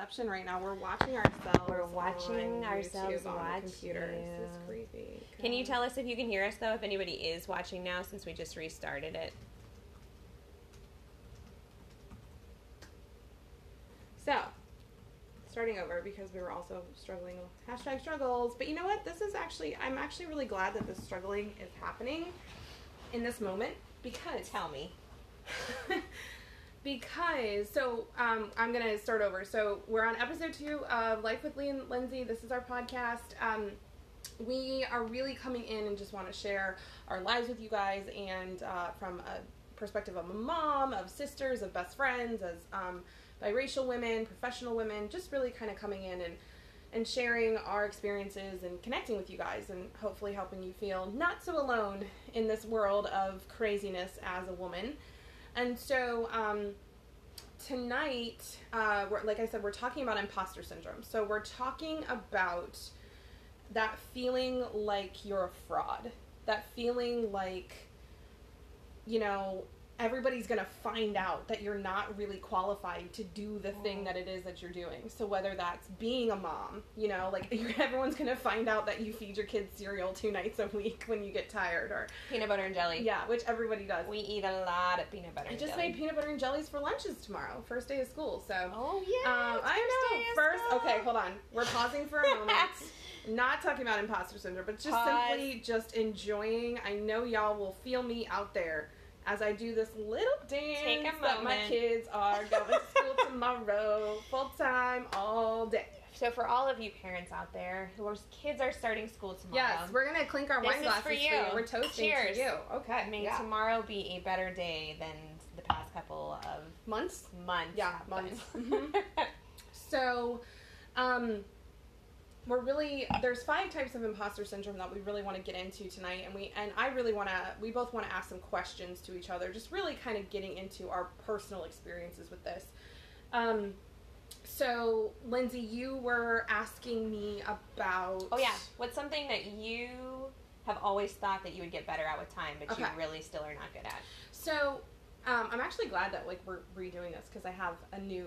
Right now. We're watching ourselves. We're watching ourselves YouTube on watch the computer. This is you. creepy. Can you tell us if you can hear us though? If anybody is watching now, since we just restarted it. So, starting over because we were also struggling with hashtag struggles. But you know what? This is actually, I'm actually really glad that this struggling is happening in this moment because Tell me. because so um, I'm gonna start over. So we're on episode two of Life with Lee and Lindsay. This is our podcast. Um, we are really coming in and just want to share our lives with you guys, and uh, from a perspective of a mom, of sisters, of best friends, as um, biracial women, professional women, just really kind of coming in and and sharing our experiences and connecting with you guys and hopefully helping you feel not so alone in this world of craziness as a woman. And so um, tonight, uh, like I said, we're talking about imposter syndrome. So we're talking about that feeling like you're a fraud, that feeling like, you know, everybody's going to find out that you're not really qualified to do the thing that it is that you're doing. So whether that's being a mom, you know, like you're, everyone's going to find out that you feed your kids cereal two nights a week when you get tired or Peanut butter and jelly. yeah, which everybody does. We eat a lot of peanut butter I just jelly. made peanut butter and jellies for lunches tomorrow, first day of school. So Oh yeah. um, I know. First, school. okay, hold on. We're pausing for a moment. Not talking about imposter syndrome, but just Pause. simply just enjoying. I know y'all will feel me out there as I do this little dance Take a that my kids are going to school tomorrow, full time, all day. So for all of you parents out there whose kids are starting school tomorrow, Yes, we're gonna clink our wine glasses for you. We're toasting Cheers. to you. Okay, may yeah. tomorrow be a better day than the past couple of months. months. Yeah, have months. been. So, um, we're really there's five types of imposter syndrome that we really want to get into tonight, and we and I really want to we both want to ask some questions to each other, just really kind of getting into our personal experiences with this. Um, so, Lindsay, you were asking me about. oh yeah. What's something that you have always thought that you would get better at with time, but you really still are not good at? So, um, I'm actually glad that like we're redoing this because I have a new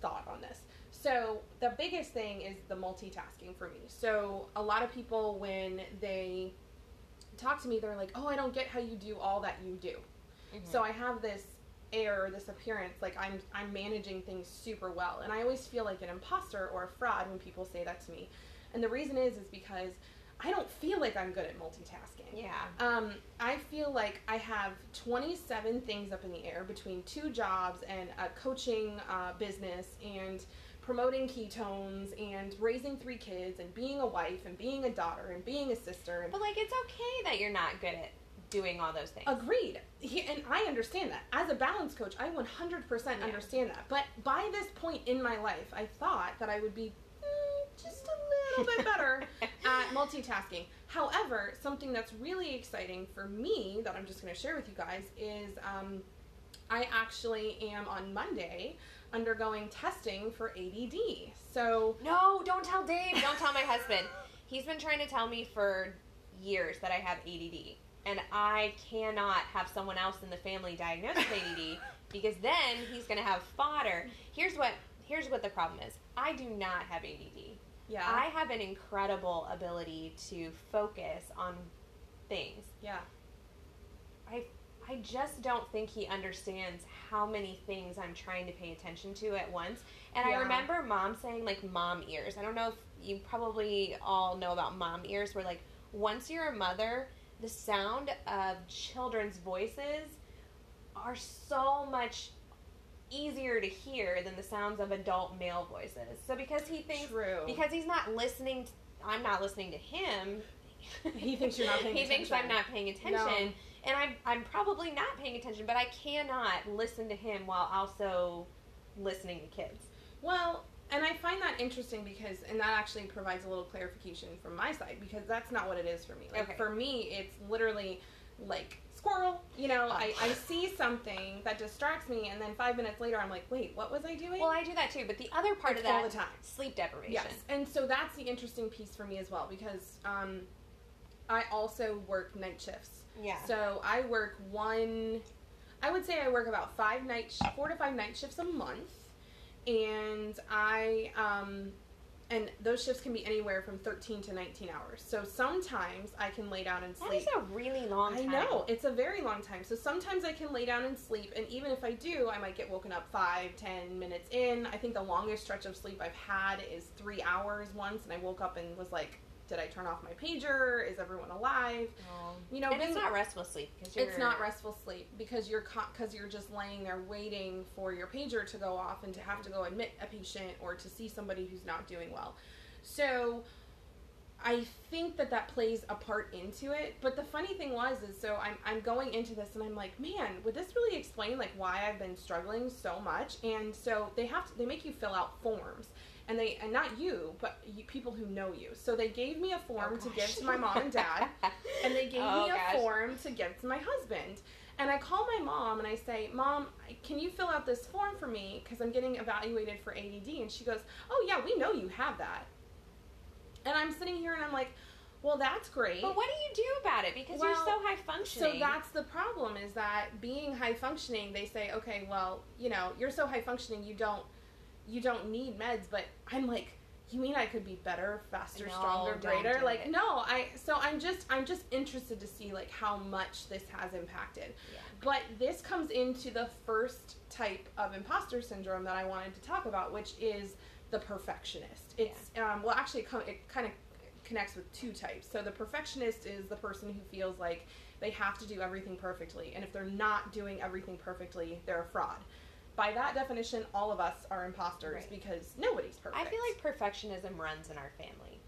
thought on this. So, the biggest thing is the multitasking for me. So, a lot of people when they talk to me, they're like, "Oh, I don't get how you do all that you do." So, I have this air, this appearance like I'm I'm managing things super well, and I always feel like an imposter or a fraud when people say that to me. And the reason is is because I don't feel like I'm good at multitasking. yeah. Um, I feel like I have 27 things up in the air between two jobs and a coaching uh, business and promoting ketones and raising three kids and being a wife and being a daughter and being a sister But like, it's okay that you're not good at doing all those things. Agreed. He, and I understand that. As a balance coach, I 100% Yeah. understand that. But by this point in my life, I thought that I would be mm, just a little bit better at multitasking. However, something that's really exciting for me that I'm just going to share with you guys is um, I actually am on Monday undergoing testing for ADD. So, No, don't tell Dave. Don't tell my husband. He's been trying to tell me for years that I have ADD. And I cannot have someone else in the family diagnosed with ADD because then he's going to have fodder. Here's what here's what the problem is. I do not have ADD. yeah. I have an incredible ability to focus on things. yeah. I just don't think he understands how many things I'm trying to pay attention to at once. And I remember mom saying like mom ears. I don't know if you probably all know about mom ears where like once you're a mother, the sound of children's voices are so much easier to hear than the sounds of adult male voices. So because he thinks True. because he's not listening to, I'm not listening to him. He thinks you're not paying he thinks I'm not paying attention. And I'm I'm probably not paying attention, but I cannot listen to him while also listening to kids. Well, and I find that interesting because, and that actually provides a little clarification from my side because that's not what it is for me. Like Okay. for me, it's literally like squirrel. You know, I, I see something that distracts me, and then five minutes later, I'm like, wait, what was I doing? Well, I do that too, but the other part It's of that all the time. sleep deprivation. Yes, and so that's the interesting piece for me as well because um, I also work night shifts. Yeah. So I work one, I would say I work about five night, sh- four to five night shifts a month, and I um, and those shifts can be anywhere from 13 to 19 hours. So sometimes I can lay down and sleep. is a really long I know it's a very long time. So sometimes I can lay down and sleep, and even if I do, I might get woken up five, ten minutes in. I think the longest stretch of sleep I've had is three hours once, and I woke up and was like, "Did I turn off my pager? Is everyone alive?" Oh. You know, and being- it's not restful sleep because you're it's not restful sleep because you're because you're just laying there waiting for your pager to go off and to have to go admit a patient or to see somebody who's not doing well. So I think that that plays a part into it. But the funny thing was is so I'm I'm going into this and I'm like, man, would this really explain like why I've been struggling so much? And so they have to they make you fill out forms. And they and not you, but you, people who know you. So they gave me a form Oh, to give to my mom and dad and they gave Oh, me a gosh. form to give to my husband. And I call my mom and I say, Mom, can you fill out this form for me? Because I'm getting evaluated for ADD. And she goes, Oh, yeah, we know you have that. And I'm sitting here and I'm like, Well, that's great. But what do you do about it? Because you're so high functioning. So that's the problem is that being high functioning, they say, okay, well, you know, you're so high functioning, you don't, you don't need meds. But I'm like, you mean I could be better, faster, No, stronger, greater? Like, it. no, I. So I'm just, I'm just interested to see like how much this has impacted. Yeah. But this comes into the first type of imposter syndrome that I wanted to talk about, which is the perfectionist. It's um, well, actually, it kind of connects with two types. So the perfectionist is the person who feels like they have to do everything perfectly, and if they're not doing everything perfectly, they're a fraud. By that definition, all of us are imposters Right. because nobody's perfect. I feel like perfectionism runs in our family.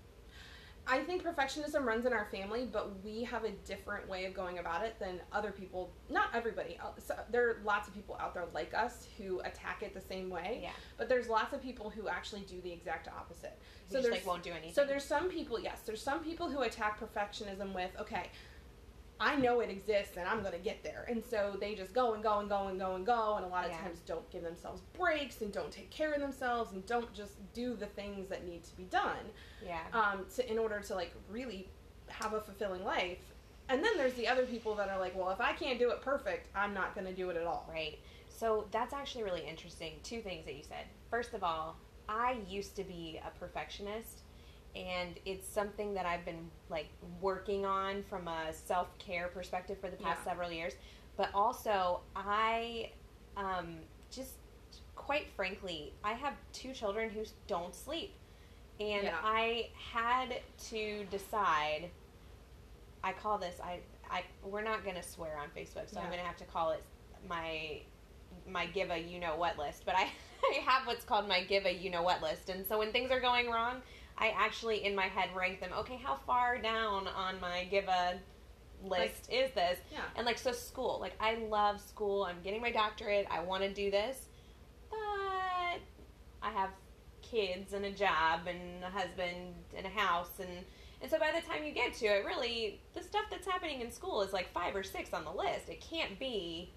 I think perfectionism runs in our family, but we have a different way of going about it than other people. Not everybody. Uh, So there are lots of people out there like us who attack it the same way, Yeah. but there's lots of people who actually do the exact opposite. So just there's like won't do anything. so there's some people, yes, there's some people who attack perfectionism with, okay, I know it exists and I'm going to get there. And so they just go and go and go and go and go and a lot of Yeah. times don't give themselves breaks and don't take care of themselves and don't just do the things that need to be done yeah. um, to in order to like really have a fulfilling life. And then there's the other people that are like, well, if I can't do it perfect, I'm not going to do it at all. Right. So that's actually really interesting. Two things that you said. First of all, I used to be a perfectionist and it's something that I've been like working on from a self-care perspective for the past Yeah. several years. But also, I um, just quite frankly, I have two children who don't sleep. And Yeah. I had to decide I call this I I we're not going to swear on Facebook, so I'm going to have to call it my my give a you know what list. But I I have what's called my give a you know what list. And so when things are going wrong, I actually in my head rank them. Okay, how far down on my give a list is this? Yeah. And like so school, like I love school. I'm getting my doctorate. I want to do this. But I have kids and a job and a husband and a house and and so by the time you get to it, really the stuff that's happening in school is like 5 or 6 on the list. It can't be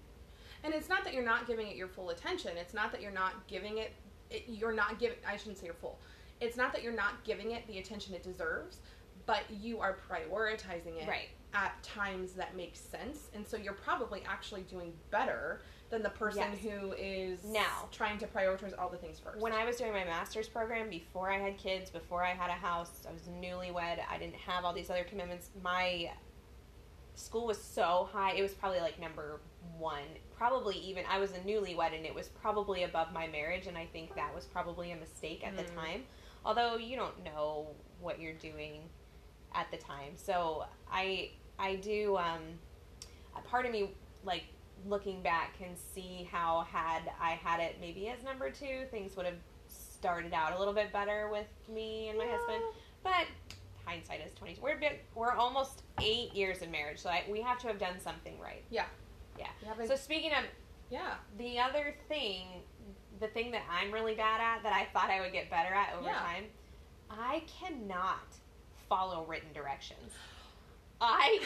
And it's not that you're not giving it your full attention. It's not that you're not giving it, it you're not giving, I shouldn't say your full. It's not that you're not giving it the attention it deserves, but you are prioritizing it right. at times that make sense. And so you're probably actually doing better than the person Yes. who is Now. trying to prioritize all the things first. When I was doing my master's program, before I had kids, before I had a house, I was newlywed, I didn't have all these other commitments. My school was so high, it was probably like number one. Probably even, I was a newlywed and it was probably above my marriage, and I think that was probably a mistake at the Mm. time. Although you don't know what you're doing at the time. So I, I do, um, a part of me, like, looking back can see how had I had it maybe as number two, things would have started out a little bit better with me and my husband. But hindsight is twenty. We're bit, we're almost eight years in marriage, so I, we have to have done something right. Yeah. yeah. So speaking of yeah. the other thing, the thing that I'm really bad at that I thought I would get better at over Yeah. time, I cannot follow written directions. I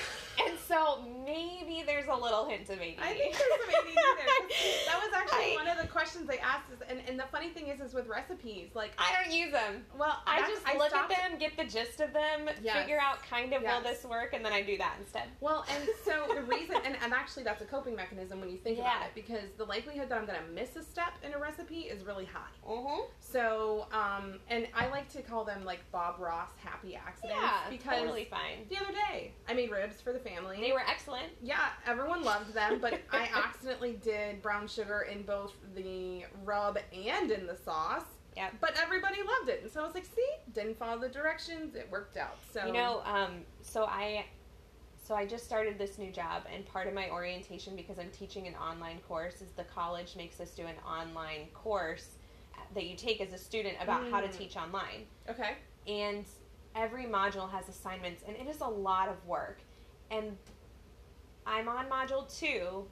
and so maybe there's a little hint of ADD. I think there's some ADD there. That was actually I- one of the questions they asked. Is, and, and the funny thing is, is with recipes, like, I don't use them. well, I just look stopped- at them, get the gist of them, Yes. figure out kind of will this work, and then I do that instead. Well, and so the reason, and, and actually that's a coping mechanism when you think about it, because the likelihood that I'm going to miss a step in a recipe is really high. Mm-hmm. So, um, and I like to call them like Bob Ross happy accidents Yeah, because totally fine. the other day I made ribs for the family. They were excellent. yeah, everyone loved them, but I accidentally did brown sugar in both the rub and in the sauce. Yep. But everybody loved it, and so I was like, "See, didn't follow the directions. It worked out." So You know, um, so I, so I just started this new job, and part of my orientation, because I'm teaching an online course, is the college makes us do an online course that you take as a student about how to Mm. teach online. okay, and every module has assignments and it is a lot of work and i'm on module two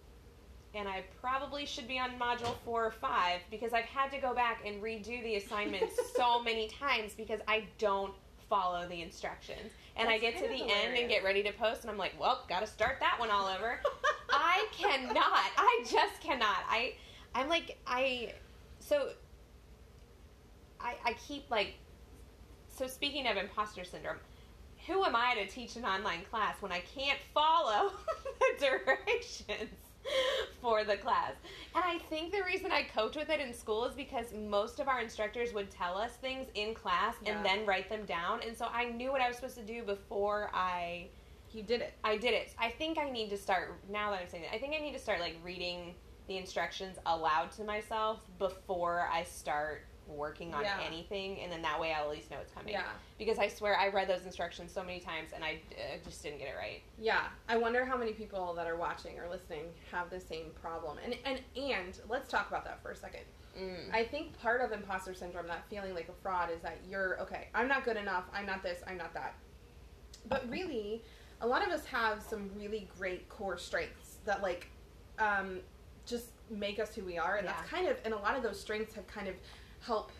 and i probably should be on module four or five because i've had to go back and redo the assignments so many times because i don't follow the instructions and i get to the of end and get ready to post and i'm like well gotta start that one all over I cannot. I just cannot. I I'm like I so I I keep like so speaking of imposter syndrome, who am I to teach an online class when I can't follow the directions for the class? And I think the reason I coach with it in school is because most of our instructors would tell us things in class Yeah. and then write them down. And so I knew what I was supposed to do before I you did it. I did it. I think I need to start now that I'm saying that. I think I need to start like reading the instructions aloud to myself before I start working on Yeah. anything, and then that way I'll at least know it's coming. Yeah. Because I swear I read those instructions so many times and I uh, just didn't get it right. Yeah, I wonder how many people that are watching or listening have the same problem. And and and let's talk about that for a second. Mm. I think part of imposter syndrome, that feeling like a fraud, is that you're okay. I'm not good enough. I'm not this. I'm not that. But really, a lot of us have some really great core strengths that like um, just make us who we are, and that's kind of and a lot of those strengths have kind of helped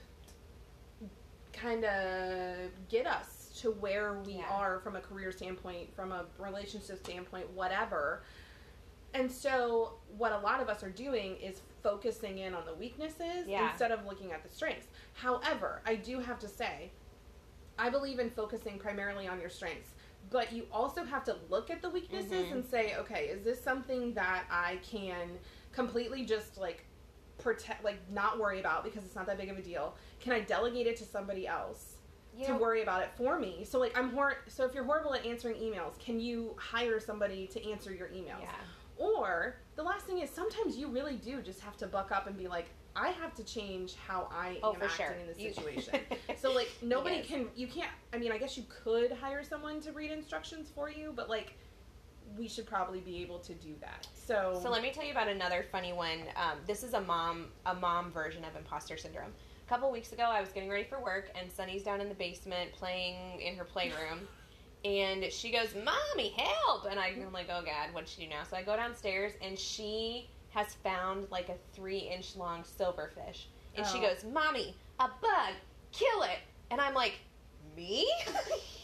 kind of get us to where we Yeah. are from a career standpoint, from a relationship standpoint, whatever. And so, what a lot of us are doing is focusing in on the weaknesses Yeah. instead of looking at the strengths. However, I do have to say, I believe in focusing primarily on your strengths, but you also have to look at the weaknesses Mhm. and say, okay, is this something that I can completely just like protect, like not worry about because it's not that big of a deal? Can I delegate it to somebody else? You to know- worry about it for me. So like I'm hor- so if you're horrible at answering emails, can you hire somebody to answer your emails? Yeah. Or the last thing is sometimes you really do just have to buck up and be like, I have to change how I Oh, am acting sure. in this You- situation. so like nobody Yes. can you can't I mean I guess you could hire someone to read instructions for you, but like we should probably be able to do that. So So let me tell you about another funny one. Um, this is a mom, a mom version of imposter syndrome. A couple weeks ago, I was getting ready for work, and Sunny's down in the basement playing in her playroom, and she goes, "Mommy, help!" And I'm like, "Oh God, what did she do now?" So I go downstairs, and she has found like a three-inch long silverfish, and she Oh. goes, "Mommy, a bug, kill it!" And I'm like, "Me?"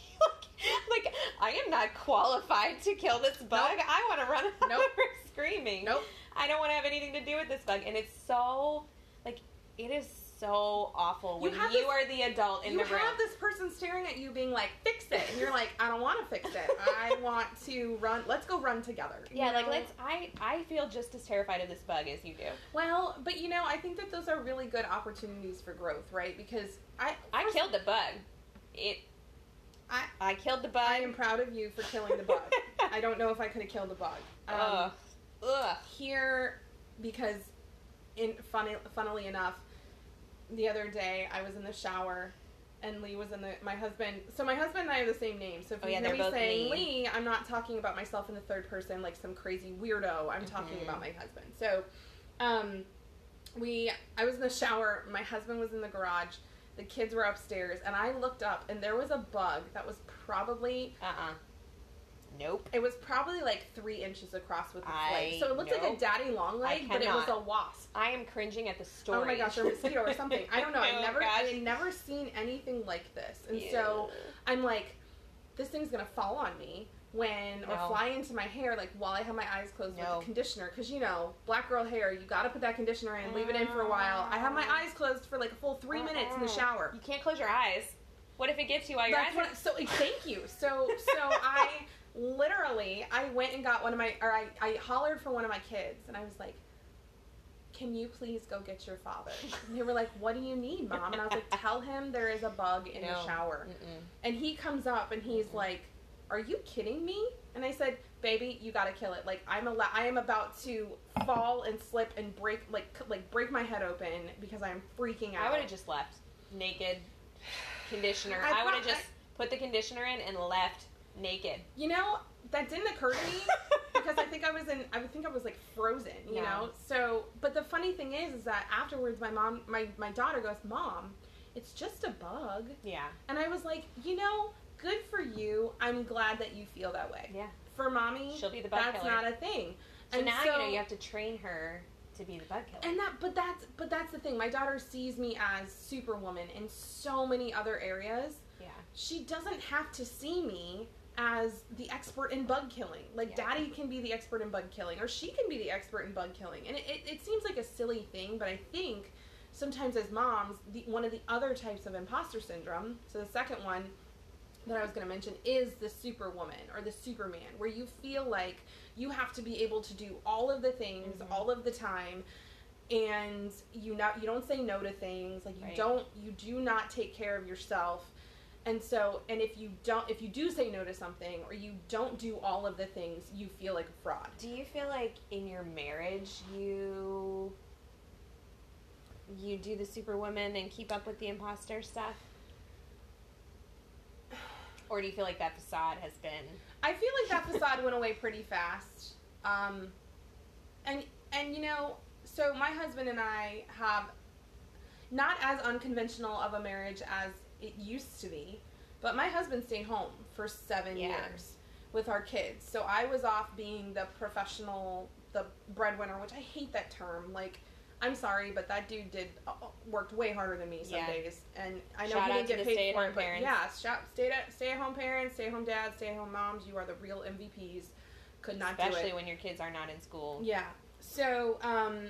like, I am not qualified to kill this bug. I want to run out Nope. over screaming. Nope. I don't want to have anything to do with this bug. And it's so, like, it is so awful You when have you this- are the adult in you the room. You have this person staring at you being like, fix it. And you're like, I don't want to fix it. I want to run. Let's go run together. you yeah, like let's. I I feel just as terrified of this bug as you do. Well, but you know, I think that those are really good opportunities for growth, right? Because I I killed the bug. It. I I killed the bug. I am proud of you for killing the bug. I don't know if I could have killed the bug. Um, Ugh. Ugh. Here, because in funny, funnily enough, the other day I was in the shower. And Lee was in the my husband. So my husband and I have the same name. So if Oh, you yeah, hear me saying Lee. Lee, I'm not talking about myself in the third person like some crazy weirdo. I'm talking Mhm. about my husband. So, um, we I was in the shower. My husband was in the garage. The kids were upstairs, and I looked up, and there was a bug that was probably Uh. uh Nope. it was probably like three inches across with its I legs. So it looked like a daddy long leg, but it was a wasp. I am cringing at the story. Oh my gosh, or a mosquito or something. I don't know. Oh, never, gosh. I had never seen anything like this, and so I'm like, this thing's gonna fall on me. When or fly into my hair like while I have my eyes closed No. with conditioner. Because you know black girl hair you got to put that conditioner in leave it in for a while. I have my eyes closed for like a full 3 minutes in the shower. You can't close your eyes. What if it gets you while your That's what, so thank you. So so I literally I went and got one of my or I, I hollered for one of my kids and I was like can you please go get your father? And they were like what do you need mom? And I was like tell him there is a bug in the shower. Mm-mm. and he comes up and he's Mhm. like, "Are you kidding me?" And I said, "Baby, you got to kill it. Like I'm a I am about to fall and slip and break like c- like break my head open because I'm freaking out." I would have just left naked conditioner. I I, would have just put the conditioner in and left naked. You know, that didn't occur to me because I think I was in I would think I was like frozen, you Yeah. know? So, but the funny thing is is that afterwards my mom my my daughter goes, "Mom, it's just a bug." yeah, And I was like, "You know, good for you. I'm glad that you feel that way." yeah. For mommy, She'll be the bug that's killer. not a thing. So and now so, you know you have to train her to be the bug killer. And that, but that's, but that's the thing. My daughter sees me as Superwoman in so many other areas. yeah, She doesn't have to see me as the expert in bug killing. Like, Yeah. Daddy can be the expert in bug killing, or she can be the expert in bug killing. And it, it, it seems like a silly thing, but I think sometimes as moms, the, one of the other types of imposter syndrome. So the second one that I was going to mention is the superwoman or the superman, where you feel like you have to be able to do all of the things Mhm. all of the time, and you not you don't say no to things. Like you Right. don't you do not take care of yourself. And so, and if you don't, if you do say no to something, or you don't do all of the things, you feel like a fraud. Do you feel like in your marriage you you do the superwoman and keep up with the imposter stuff? Or do you feel like that facade has been I feel like that facade went away pretty fast. Um, and and you know, so my husband and I have not as unconventional of a marriage as it used to be, but my husband stayed home for seven Yeah. years with our kids. So I was off being the professional, the breadwinner, which I hate that term. Like, I'm sorry, but that dude did uh, worked way harder than me some Yeah. days, and I know Shout he didn't get paid for it. But yeah, shout, stay at stay at home parents, stay at home dads, stay at home moms. You are the real MVPs. Could not do especially when your kids are not in school? Yeah. So, um,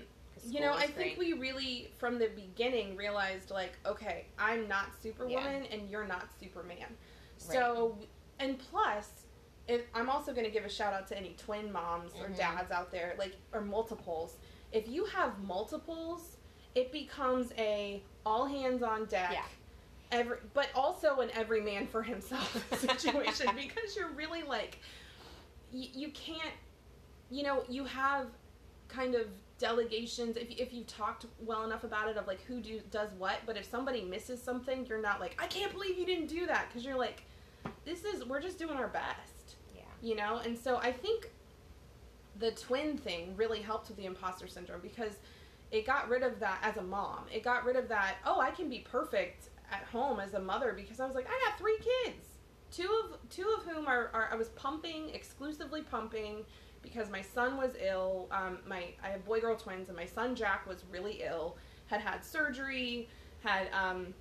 you know, I is think we really, from the beginning, realized like, okay, I'm not Superwoman and you're not Superman. So, and plus, if, I'm also going to give a shout out to any twin moms or Mhm. dads out there, like, or multiples. If you have multiples, it becomes a all hands on deck. Yeah. Every, but also an every man for himself situation because you're really like, you, you can't, you know, you have kind of delegations if, if you've talked well enough about it of like who do does what but if somebody misses something you're not like i can't believe you didn't do that because you're like this is we're just doing our best Yeah. you know and so i think the twin thing really helped with the imposter syndrome because it got rid of that as a mom. It got rid of that oh i can be perfect at home as a mother because i was like i got three kids. Two of two of whom are, are i was pumping exclusively pumping because my son was ill. Um, my i have boy girl twins and my son jack was really ill had had surgery had um,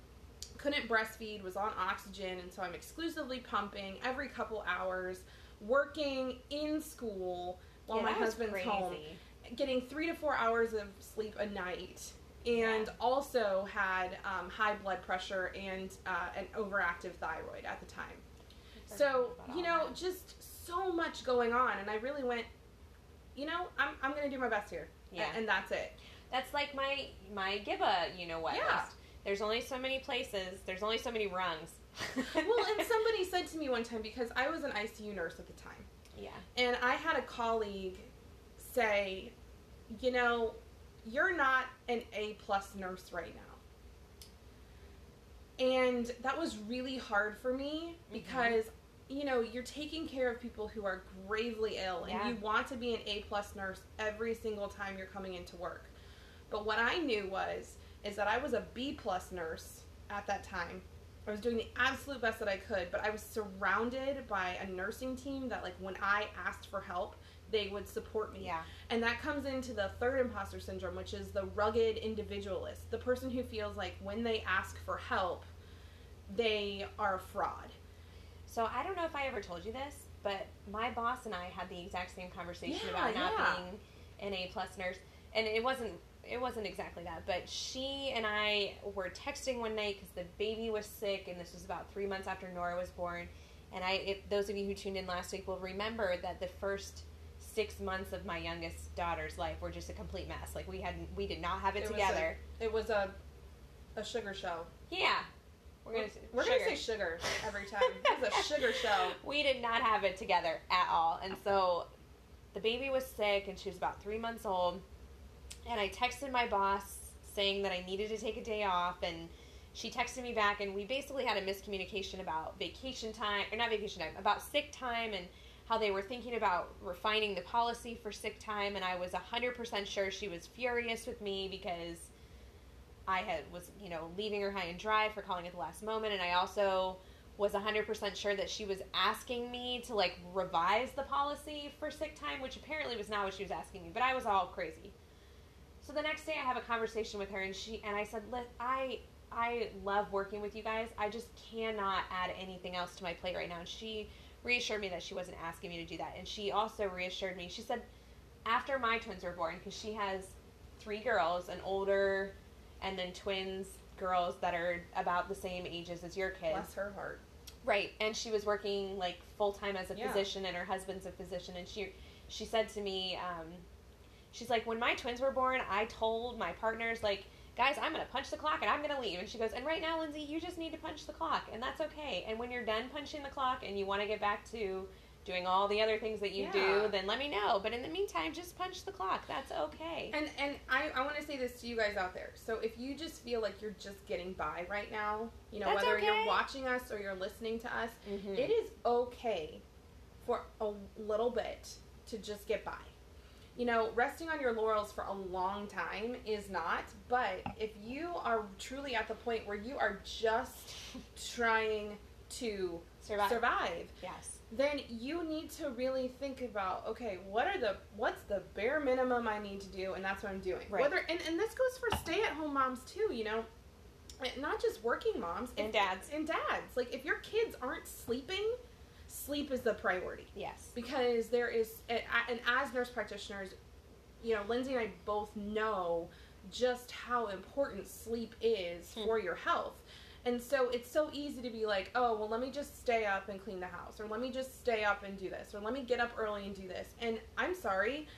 couldn't breastfeed was on oxygen and so i'm exclusively pumping every couple hours working in school while Yeah, my husband's crazy. home getting three to four hours of sleep a night and Yeah. also had um, high blood pressure and uh, an overactive thyroid at the time so you know that. just so much going on and i really went you know i'm, I'm gonna do my best here Yeah. and, that's it That's like my my give a you know what Yeah. list. There's only so many places. There's only so many rungs. well and somebody said to me one time because i was an icu nurse at the time yeah. And I had a colleague say, you know, you're not an A plus nurse right now. And that was really hard for me Mm-hmm. because, you know, you're taking care of people who are gravely ill Yeah. and you want to be an A plus nurse every single time you're coming into work. But what I knew was is that I was a B plus nurse at that time. I was doing the absolute best that I could, but I was surrounded by a nursing team that, like, when I asked for help, they would support me. Yeah. And that comes into the third imposter syndrome, which is the rugged individualist, the person who feels like when they ask for help, they are a fraud. So I don't know if I ever told you this, but my boss and I had the exact same conversation Yeah, about not yeah. being an A plus nurse, and it wasn't it wasn't exactly that. But she and I were texting one night because the baby was sick, and this was about three months after Nora was born. And I, if those of you who tuned in last week will remember that the first six months of my youngest daughter's life were just a complete mess. Like we had, we did not have it, It was together. It was a a sugar show. yeah, we're gonna We're sugar. gonna say sugar every time. It was a sugar show. we did not have it together at all. And so the baby was sick and she was about three months old. And I texted my boss saying that I needed to take a day off. And she texted me back, and we basically had a miscommunication about vacation time, or not vacation time, about sick time and how they were thinking about refining the policy for sick time. And I was 100% sure she was furious with me because I had was you know leaving her high and dry for calling at the last moment, and I also was 100% sure that she was asking me to like revise the policy for sick time, which apparently was not what she was asking me, but I was all crazy. So the next day I have a conversation with her and she and I said, "Look, I I love working with you guys. I just cannot add anything else to my plate right now." And she reassured me that she wasn't asking me to do that. And she also reassured me. She said after my twins were born cuz she has three girls, an older and then twins girls that are about the same ages as your kids. Bless her heart. Right, and she was working like full time as a Yeah. physician, and her husband's a physician. And she she said to me, um, she's like, when my twins were born, I told my partners like, guys, I'm gonna punch the clock and I'm gonna leave. And she goes, and right now, Lindsay, you just need to punch the clock, and that's okay. And when you're done punching the clock and you want to get back to doing all the other things that you Yeah. do, then let me know. But in the meantime, just punch the clock. That's okay. And and I, I want to say this to you guys out there. So if you just feel like you're just getting by right now, you know, That's whether okay. you're watching us or you're listening to us, Mhm. it is okay for a little bit to just get by. You know, resting on your laurels for a long time is not, but if you are truly at the point where you are just trying to survive. survive Yes. then you need to really think about okay what are the what's the bare minimum i need to do and that's what i'm doing Right. whether and, and this goes for stay-at-home moms too you know not just working moms And if- dads. and dads like if your kids aren't sleeping sleep is the priority. Yes. because there is and as nurse practitioners you know lindsay and i both know just how important sleep is Hmm. for your health. And so it's so easy to be like oh well let me just stay up and clean the house or let me just stay up and do this or let me get up early and do this. And i'm sorry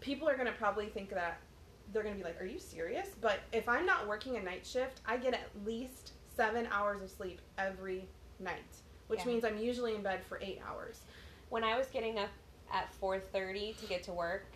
people are going to probably think that they're going to be like are you serious? But if i'm not working a night shift i get at least seven hours of sleep every night which Yeah. means i'm usually in bed for eight hours when I was getting up at 4:30 to get to work,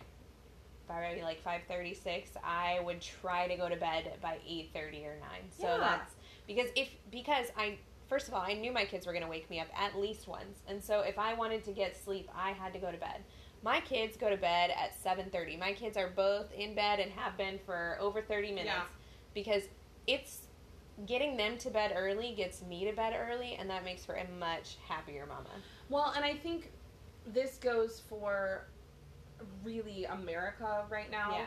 by maybe like 5:36, I would try to go to bed by 8:30 or 9. So Yeah. that's because if because I first of all, I knew my kids were going to wake me up at least once. And so if I wanted to get sleep, I had to go to bed. My kids go to bed at 7:30. My kids are both in bed and have been for over 30 minutes Yeah. because it's getting them to bed early gets me to bed early and that makes for a much happier mama. Well, and I think this goes for really America right now. Yeah.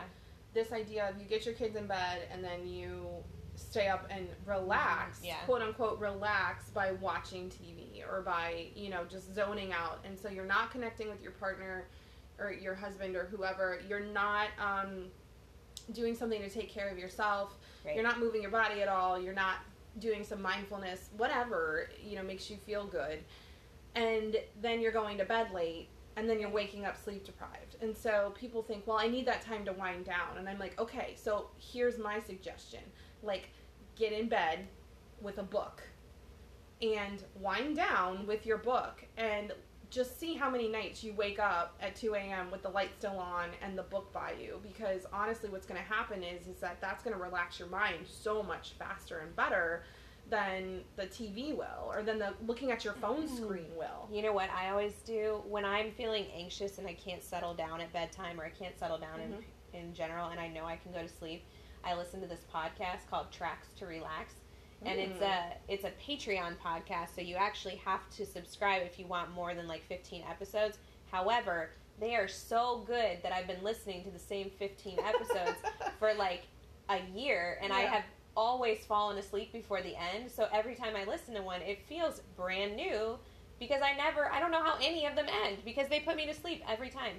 This idea of you get your kids in bed and then you stay up and relax, Yeah. quote unquote, relax by watching TV or by, you know, just zoning out. And so you're not connecting with your partner or your husband or whoever. You're not um, doing something to take care of yourself. Right. You're not moving your body at all. You're not doing some mindfulness, whatever, you know, makes you feel good. And then you're going to bed late and then you're waking up sleep deprived. And so people think, well, I need that time to wind down. And I'm like, okay, so here's my suggestion. Like, get in bed with a book and wind down with your book and just see how many nights you wake up at 2 a.m. with the light still on and the book by you because honestly what's going to happen is is that that's going to relax your mind so much faster and better than the TV will or than the looking at your phone Mm. screen will. You know what I always do when I'm feeling anxious and I can't settle down at bedtime or I can't settle down Mhm. in in general and I know I can go to sleep. I listen to this podcast called Tracks to Relax. And it's Mm. a it's a Patreon podcast, so you actually have to subscribe if you want more than like 15 episodes. However, they are so good that I've been listening to the same 15 episodes for like a year and I have always fallen asleep before the end. So every time I listen to one, it feels brand new because I never, I don't know how any of them end because they put me to sleep every time,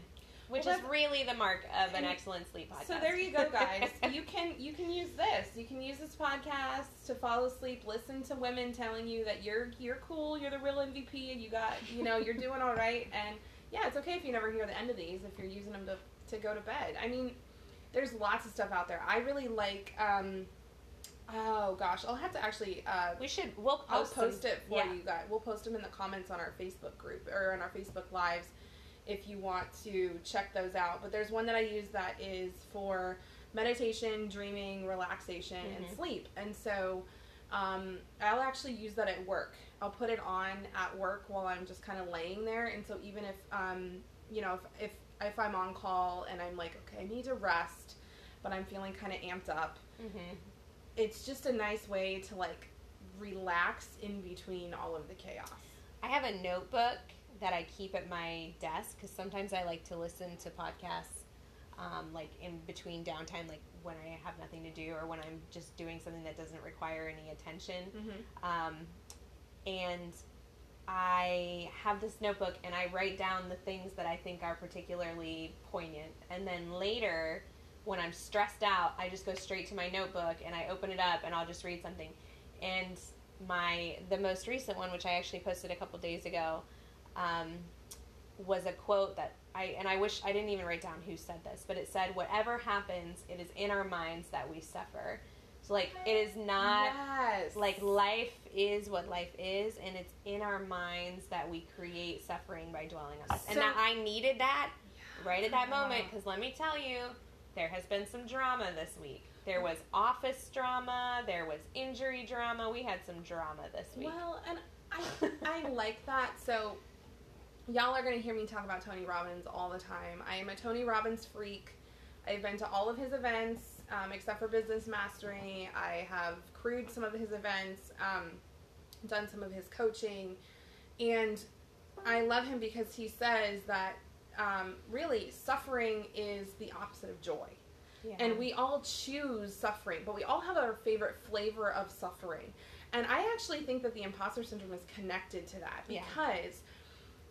which Well, is really the mark of an excellent sleep podcast. So there you go, guys. you can you can use this. You can use this podcast to fall asleep. Listen to women telling you that you're you're cool, you're the real MVP, and you got you know you're doing all right. And yeah, it's okay if you never hear the end of these if you're using them to to go to bed. I mean, there's lots of stuff out there. I really like. um Oh gosh, I'll have to actually. Uh, we should, we'll I'll post, post them. it for yeah. you guys. We'll post them in the comments on our Facebook group or on our Facebook lives if you want to check those out. But there's one that I use that is for meditation, dreaming, relaxation, and Mhm. sleep. And so um, I'll actually use that at work. I'll put it on at work while I'm just kind of laying there. And so even if um, you know if, if if I'm on call and I'm like okay I need to rest, but I'm feeling kind of amped up Mhm. it's just a nice way to like relax in between all of the chaos. I have a notebook that I keep at my desk because sometimes I like to listen to podcasts, um, like in between downtime, like when I have nothing to do or when I'm just doing something that doesn't require any attention. Mm-hmm. Um, and I have this notebook and I write down the things that I think are particularly poignant. And then later, when I'm stressed out, I just go straight to my notebook and I open it up and I'll just read something. And my the most recent one, which I actually posted a couple days ago, um, was a quote that I and I wish I didn't even write down who said this, but it said, "Whatever happens, it is in our minds that we suffer." So like it is not yes. like life is what life is and it's in our minds that we create suffering by dwelling on this and that i needed that right at that moment because let me tell you there has been some drama this week there was office drama there was injury drama we had some drama this week Well, and I I like that. So y'all are gonna hear me talk about Tony Robbins all the time. I am a Tony Robbins freak. I've been to all of his events, um, except for Business Mastery. I have crewed some of his events, um, done some of his coaching, and I love him because he says that um, really suffering is the opposite of joy. yeah. And we all choose suffering, but we all have our favorite flavor of suffering. And I actually think that the imposter syndrome is connected to that Yeah.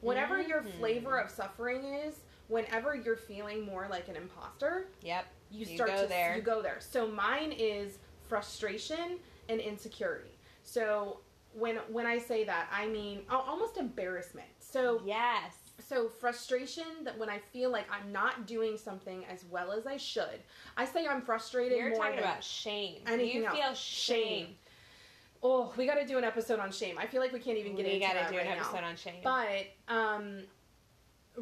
Whatever your Mhm. flavor of suffering is, whenever you're feeling more like an imposter, yep you You start go to there. you go there. So mine is frustration and insecurity. So when when I say that, I mean almost embarrassment. So yes so frustration that when I feel like I'm not doing something as well as I should, I say I'm frustrated. you're more talking about shame anything you else. feel shame, Oh, we got to do an episode on shame. I feel like we can't even get into that. we into gotta that do right an now. episode on shame But um,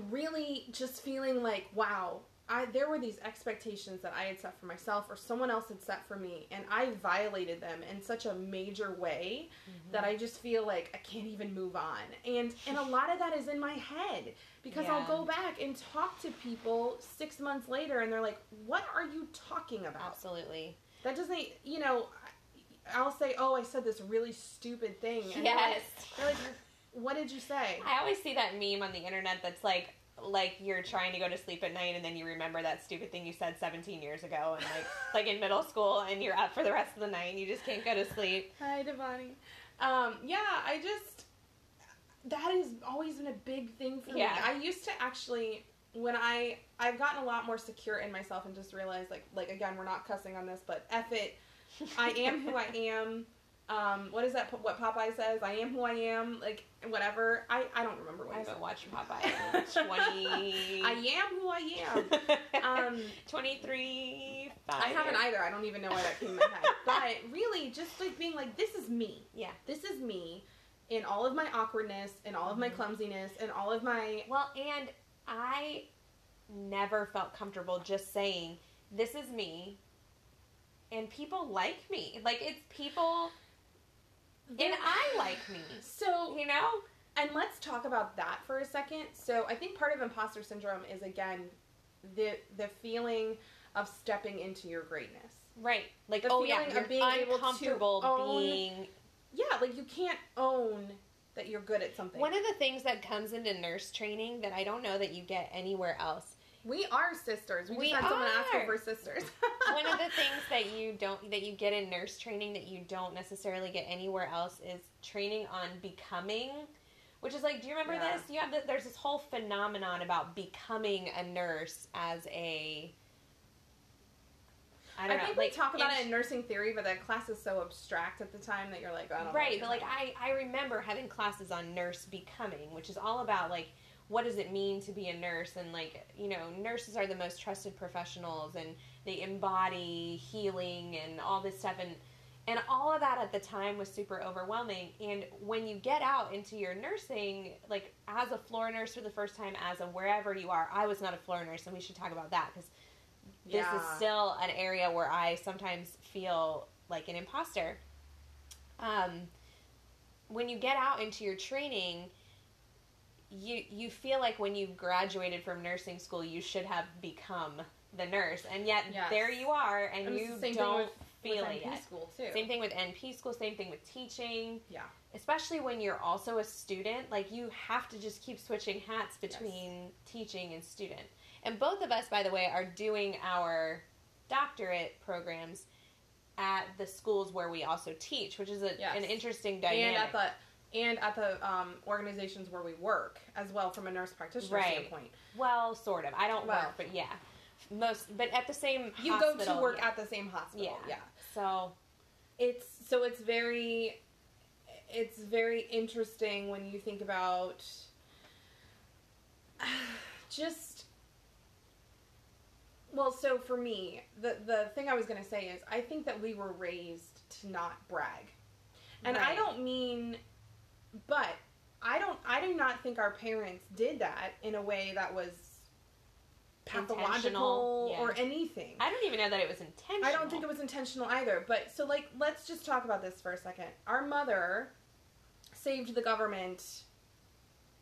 really, just feeling like, wow, I there were these expectations that I had set for myself, or someone else had set for me, and I violated them in such a major way Mhm. that I just feel like I can't even move on. And and a lot of that is in my head because I'll go back and talk to people six months later, and they're like, "What are you talking about?" absolutely That doesn't, you know. I'll say, "Oh, I said this really stupid thing," and they're like- yes they're like, "What did you say?" I always see that meme on the internet that's like like you're trying to go to sleep at night and then you remember that stupid thing you said 17 years ago and like like in middle school and you're up for the rest of the night and you just can't go to sleep. Hi, Devani. Um, yeah, I just that has always been a big thing for Yeah. me. I used to actually when I I've gotten a lot more secure in myself and just realized like like again we're not cussing on this, but F it. I am who I am. Um, what is that? What Popeye says? I am who I am. Like whatever. I I don't remember what I haven't watched Popeye 20 I am who I am. Um, 23 five I haven't either. I don't even know why that came in my head. But really, just like being like, this is me. Yeah. This is me in all of my awkwardness, and all of my Mhm. clumsiness, and all of my. Well, and I never felt comfortable just saying, "This is me." And people like me. Like it's people and I like me. So, You know? and let's talk about that for a second. So, I think part of imposter syndrome is again the the feeling of stepping into your greatness. Right. Like, The oh yeah, feeling of you're being able to uncomfortable own- being. Yeah, like you can't own that you're good at something. One of the things that comes into nurse training that I don't know that you get anywhere else. We are sisters. We, We just had someone ask are. if we're sisters. One of the things that you don't that you get in nurse training that you don't necessarily get anywhere else is training on becoming, Which is like, do you remember Yeah. this? You have the, there's this whole phenomenon about becoming a nurse as a. I I, don't know. think like, we talk about in- it in nursing theory, but that class is so abstract at the time that you're like, oh, I don't know. right but like I, I remember having classes on nurse becoming which is all about like what does it mean to be a nurse? And like you know nurses are the most trusted professionals and they embody healing and all this stuff. And and all of that at the time was super overwhelming. And when you get out into your nursing like as a floor nurse for the first time as a wherever you are i was not a floor nurse and we should talk about that because this is still an area where I sometimes feel like an imposter. Um, when you get out into your training, you you feel like when you've graduated from nursing school, you should have become the nurse, and yet Yes. there you are, and, And you don't with- feel with it yet. school too. Same thing with NP school. Same thing with teaching. Yeah. Especially when you're also a student, like you have to just keep switching hats between teaching and student. And both of us, by the way, are doing our doctorate programs at the schools where we also teach, which is a, Yes. an interesting dynamic. And at and at the um, organizations where we work as well from a nurse practitioner Right. standpoint. well, sort of. I don't Well. work, but yeah, most. But at the same, You hospital, go to work yeah. at the same hospital. yeah. yeah. So It's so it's very it's very interesting when you think about just well so for me the the thing i was going to say is i think that we were raised to not brag and i don't mean but i don't i do not think our parents did that in a way that was pathological yeah. or anything I don't even know that it was intentional. I don't think it was intentional either. But so, like, let's just talk about this for a second. Our mother saved the government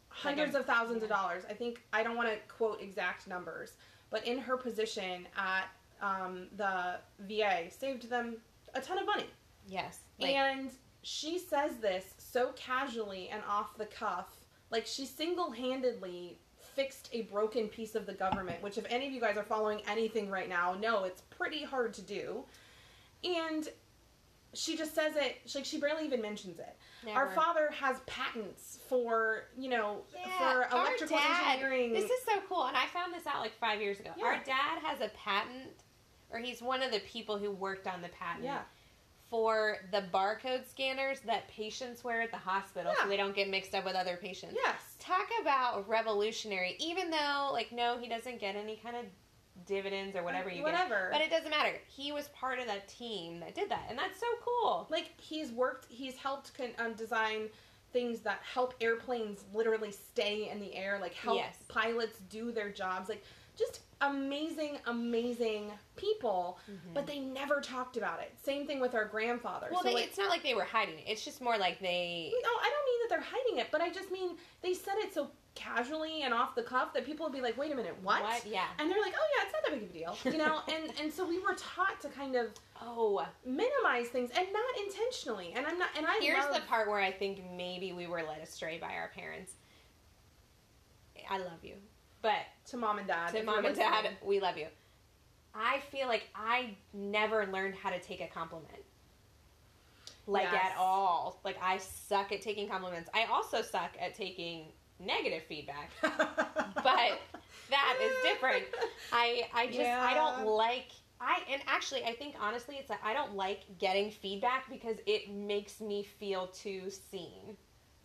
hundreds Like a- of thousands of dollars. I think I don't want to quote exact numbers, but in her position at um, the VA, saved them a ton of money. Yes. Like, and she says this so casually and off the cuff, like she single handedly fixed a broken piece of the government, which, if any of you guys are following anything right now, know it's pretty hard to do. And she just says it, she- like she barely even mentions it. Our father has patents for, you know, Yeah, for electrical dad- engineering. This is so cool, and I found this out like five years ago. Yeah. Our dad has a patent, or he's one of the people who worked on the patent yeah. For the barcode scanners that patients wear at the hospital, Yeah. so they don't get mixed up with other patients. Yes. Talk about revolutionary. Even though, like, no, he doesn't get any kind of dividends or whatever you get, Whatever. but it doesn't matter. He was part of that team that did that, and that's so cool. like he's worked he's helped con- um, design things that help airplanes literally stay in the air like help Yes. pilots do their jobs like just amazing amazing people mm-hmm. but they never talked about it same thing with our grandfather Well, so they, like it's not like they were hiding it. It's just more like they. no i don't mean that they're hiding it but i just mean they said it so casually and off the cuff that people would be like wait a minute what, Yeah. and they're like oh yeah it's not that big of a deal you know and and so we were taught to kind of Oh, minimize things and not intentionally and i'm not and i Here's love, the part where I think maybe we were led astray by our parents. I love you, but to mom and dad to mom and dad, we love you. I feel like I never learned how to take a compliment. Like Yes. at all. Like I suck at taking compliments. I also suck at taking negative feedback. But that is different. I I just I don't like I and actually I think honestly it's that I don't like getting feedback because it makes me feel too seen.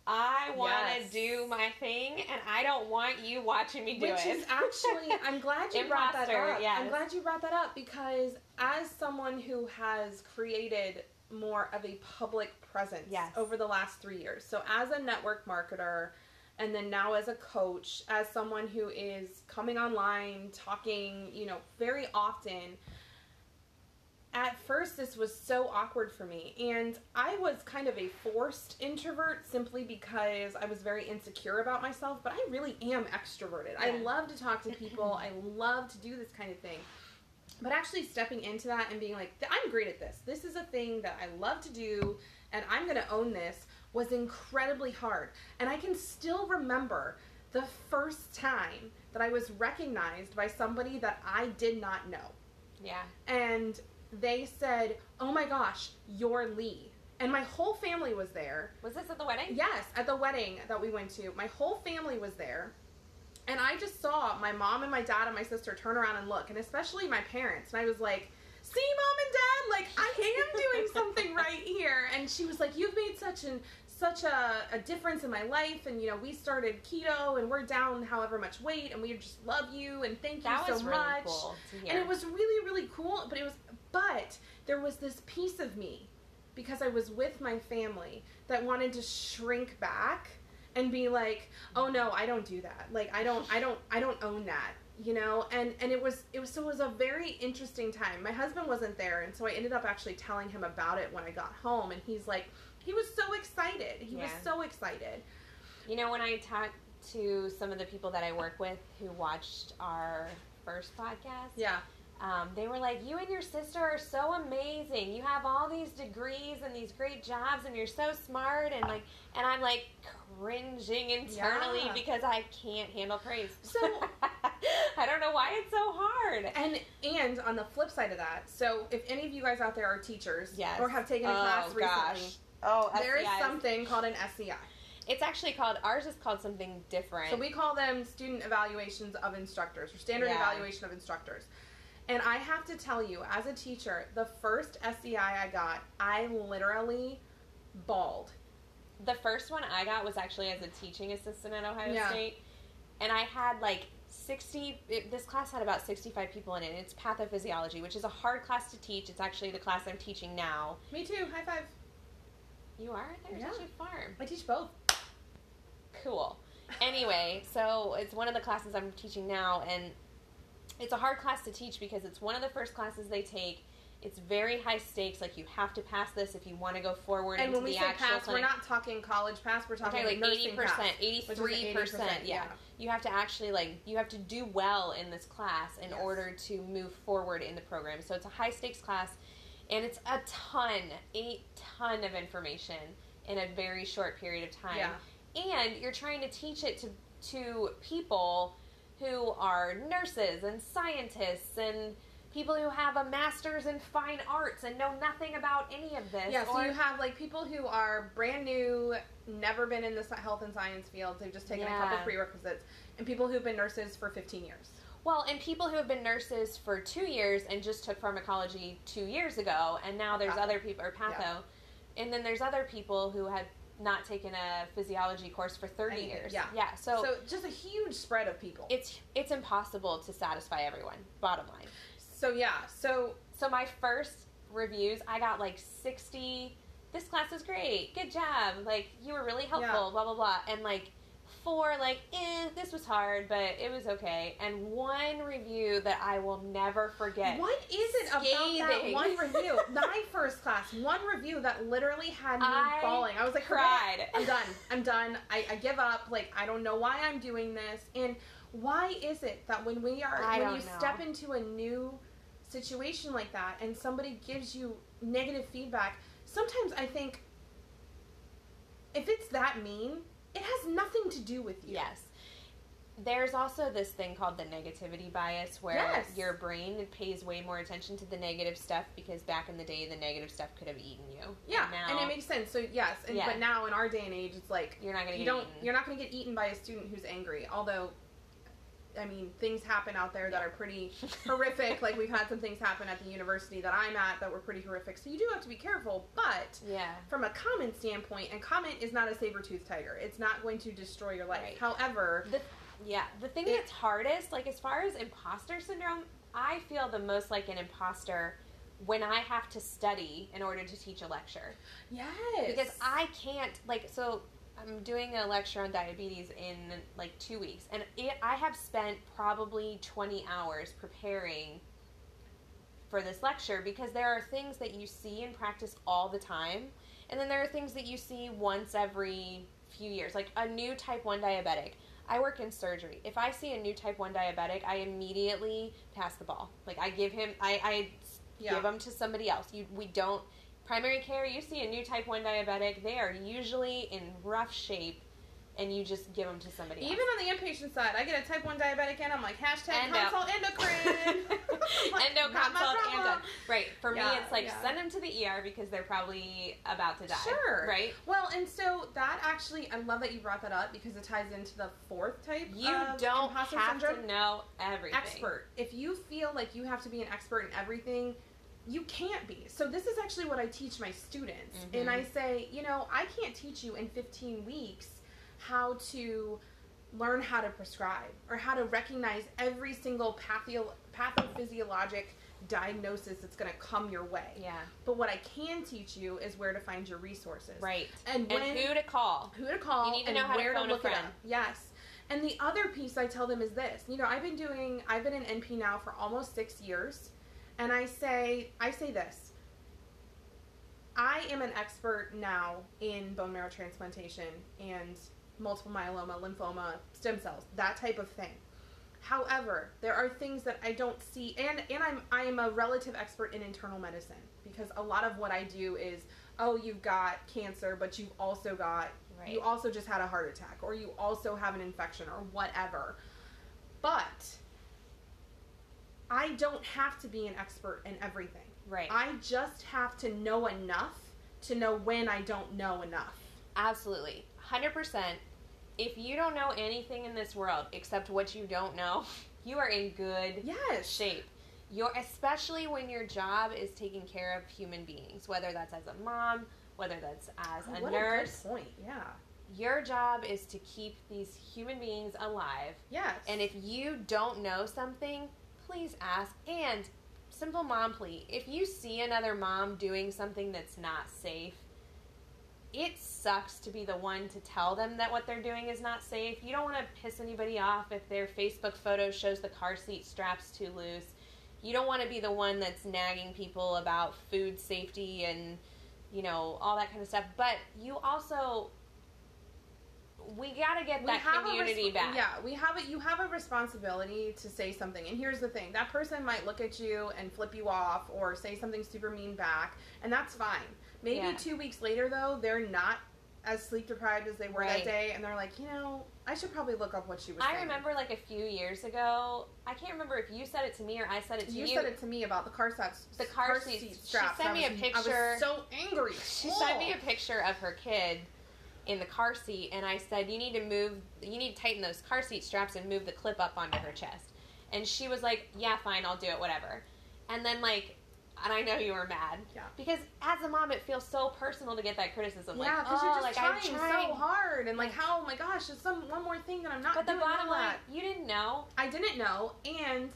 I want to Yes. do my thing and I don't want you watching me do it. Which is actually, I'm glad you brought that up. yes. I'm glad you brought that up because as someone who has created more of a public presence Yes. over the last three years, so as a network marketer, and then now as a coach, as someone who is coming online, talking, you know, very often. At first, this was so awkward for me, and I was kind of a forced introvert simply because I was very insecure about myself. But I really am extroverted. I love to talk to people. I love to do this kind of thing. But actually stepping into that and being like, I'm great at this. This is a thing that I love to do, and I'm going to own this was incredibly hard. And I can still remember the first time that I was recognized by somebody that I did not know yeah. and they said, "Oh my gosh, you're Lee." and my whole family was there. Was this at the wedding? Yes, at the wedding that we went to, my whole family was there. And I just saw my mom and my dad and my sister turn around and look, and especially my parents. And I was like, "See, mom and dad, like I am doing something right here." And she was like, "You've made such an such a, a difference in my life and you know we started keto and we're down however much weight and we just love you and thank you That so was really much cool and it was really really cool but it was but there was this piece of me because i was with my family that wanted to shrink back and be like oh no i don't do that. Like i don't i don't i don't own that you know? And and it was it was so it was a very interesting time. My husband wasn't there and so i ended up actually telling him about it when i got home and he's like he was so excited. He was so excited. You know, when I talked to some of the people that I work with who watched our first podcast, yeah um, they were like, "You and your sister are so amazing. You have all these degrees and these great jobs, and you're so smart." And like, and I'm like cringing internally Yeah. because I can't handle praise. So- I don't know why it's so hard. And and on the flip side of that, so if any of you guys out there are teachers Yes. or have taken a Oh, class gosh. recently, Oh, there is SEIs. something called an SEI. It's actually called ours is called something different. So we call them student evaluations of instructors or standard Yeah. evaluation of instructors. And I have to tell you, as a teacher, the first SEI I got, I literally bawled. The first one I got was actually as a teaching assistant at Ohio Yeah. State, and I had like sixty. It, this class had about sixty-five people in it. It's pathophysiology, which is a hard class to teach. It's actually the class I'm teaching now. Me too. High five. You are there's Yeah. actually pharm. I teach both. Cool. Anyway, so it's one of the classes I'm teaching now, and it's a hard class to teach because it's one of the first classes they take. It's very high stakes. Like you have to pass this if you want to go forward And into when we the say actual pass, we're not talking college pass. We're talking Okay, like eighty percent, eighty-three percent. 80%, Yeah, you have to actually like you have to do well in this class in Yes. order to move forward in the program. So it's a high stakes class, and it's a ton, a ton of information in a very short period of time. Yeah. And you're trying to teach it to to people who are nurses and scientists and people who have a master's in fine arts and know nothing about any of this. Yeah, so or- you have like people who are brand new, never been in the health and science field, They've just taken a couple Yeah. prerequisites, and people who've been nurses for 15 years. Well, and people who have been nurses for two years and just took pharmacology two years ago, and now there's Patho. other people, or patho, and then there's other people who had not taken a physiology course for 30 Anything, years. yeah. Yeah, so, So, just a huge spread of people. it's it's impossible to satisfy everyone, bottom line. so yeah, so So my first reviews, I got like 60, this class is great, good job, like, you were really helpful, Yeah. blah, blah, blah, and like, four, like, eh, this was hard, but it was okay, and one review that I will never forget. what is it about that one review? My first class, one review that literally had me I bawling. I was like, "Forget cried. I'm done. I'm done. I, I give up. Like I don't know why I'm doing this. And why is it that when we are I when you know. step into a new situation like that and somebody gives you negative feedback, sometimes I think if it's that mean, it has nothing to do with you. Yes. There's also this thing called the negativity bias where Yes. your brain pays way more attention to the negative stuff because back in the day the negative stuff could have eaten you. Yeah, now and it makes sense. So yes, and, Yeah. but now in our day and age, it's like you're not going to you get don't eaten. you're not going to get eaten by a student who's angry. Although, I mean, things happen out there that are pretty horrific. Like we've had some things happen at the university that I'm at that were pretty horrific. So you do have to be careful. But yeah. from a comment standpoint, and comment is not a saber tooth tiger. It's not going to destroy your life. Right. However, The yeah, the thing It- that's hardest, like as far as imposter syndrome, I feel the most like an imposter when I have to study in order to teach a lecture. yes, Because I can't like so I'm doing a lecture on diabetes in like 2 weeks and it, I have spent probably 20 hours preparing for this lecture because there are things that you see in practice all the time and then there are things that you see once every few years like a new type 1 diabetic. I work in surgery. If i see a new type 1 diabetic i immediately pass the ball. Like i give him i, I Yeah. give him to somebody else. You we don't primary care you see a new type 1 diabetic they are usually in rough shape and you just give them to somebody Even else. on the inpatient side, I get a type 1 diabetic and I'm like, hashtag Endo. consult endocrine. Like, Endo consult endo. Right. For Yeah, me, it's like yeah. send them to the ER because they're probably about to die. Sure. Right. Well, and so that actually, I love that you brought that up because it ties into the fourth type. You don't have syndrome. to know everything. expert. If you feel like you have to be an expert in everything, you can't be. So this is actually what I teach my students. Mhm. And I say, you know, I can't teach you in 15 weeks how to learn how to prescribe or how to recognize every single patho- pathophysiologic diagnosis that's going to come your way. Yeah. But what I can teach you is where to find your resources. Right. And when and who to call. who to call You need to and know how to phone a look friend. up. Yes. And the other piece I tell them is this. You know, I've been doing I've been an NP now for almost 6 years, and I say I say this. I am an expert now in bone marrow transplantation and multiple myeloma, lymphoma, stem cells, that type of thing. However, there are things that I don't see and and I'm I am a relative expert in internal medicine because a lot of what I do is oh, you've got cancer, but you've also got Right. you also just had a heart attack or you also have an infection or whatever. But I don't have to be an expert in everything. right. I just have to know enough to know when I don't know enough. Absolutely. 100%. If you don't know anything in this world except what you don't know, you are in good Yes. shape. Your especially when your job is taking care of human beings, whether that's as a mom, whether that's as Oh, a what nurse. a good point. Yeah. Your job is to keep these human beings alive. Yes. And if you don't know something, please ask. And simple mom plea: if you see another mom doing something that's not safe, it sucks to be the one to tell them that what they're doing is not safe. You don't want to piss anybody off if their Facebook photo shows the car seat straps too loose. You don't want to be the one that's nagging people about food safety and you know all that kind of stuff. But you also we got to get we that community resp- back. Yeah, we have it. You have a responsibility to say something. And here's the thing: that person might look at you and flip you off, or say something super mean back, and that's fine. Maybe Yeah. two weeks later, though, they're not as sleep deprived as they were Right. that day, and they're like, you know, I should probably look up what she was I saying. remember like a few years ago. I can't remember if you said it to me or I said it to You you. said it to me about the car seats. The car seats. She straps. sent I me a picture. I was so angry. She sent me a picture of her kid in the car seat, and I said, "You need to move. You need to tighten those car seat straps and move the clip up onto her chest." And she was like, "Yeah, fine, I'll do it, whatever." And then like, and I know you were mad. Yeah. Because as a mom, it feels so personal to get that criticism. Yeah, like, because oh, you're just like trying, trying so hard, and like, how? Oh my gosh, there's some one more thing that I'm not But the bottom line, you didn't know. I didn't know, and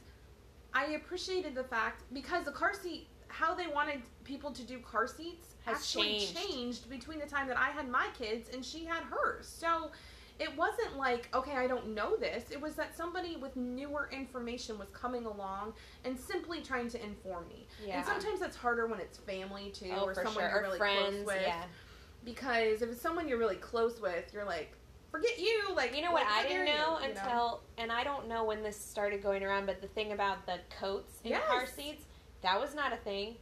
I appreciated the fact because the car seat, how they wanted people to do car seats, Has actually changed. changed between the time that I had my kids and she had hers. So it wasn't like, okay, I don't know this. It was that somebody with newer information was coming along and simply trying to inform me. Yeah. And sometimes that's harder when it's family too, oh, or someone sure. you're Or really friends. close with. Yeah. Because if it's someone you're really close with, you're like, forget you. Like You know what like, I didn't know you, you until, and I don't know when this started going around, but the thing about the coats in Yes. car seats, that was not a thing.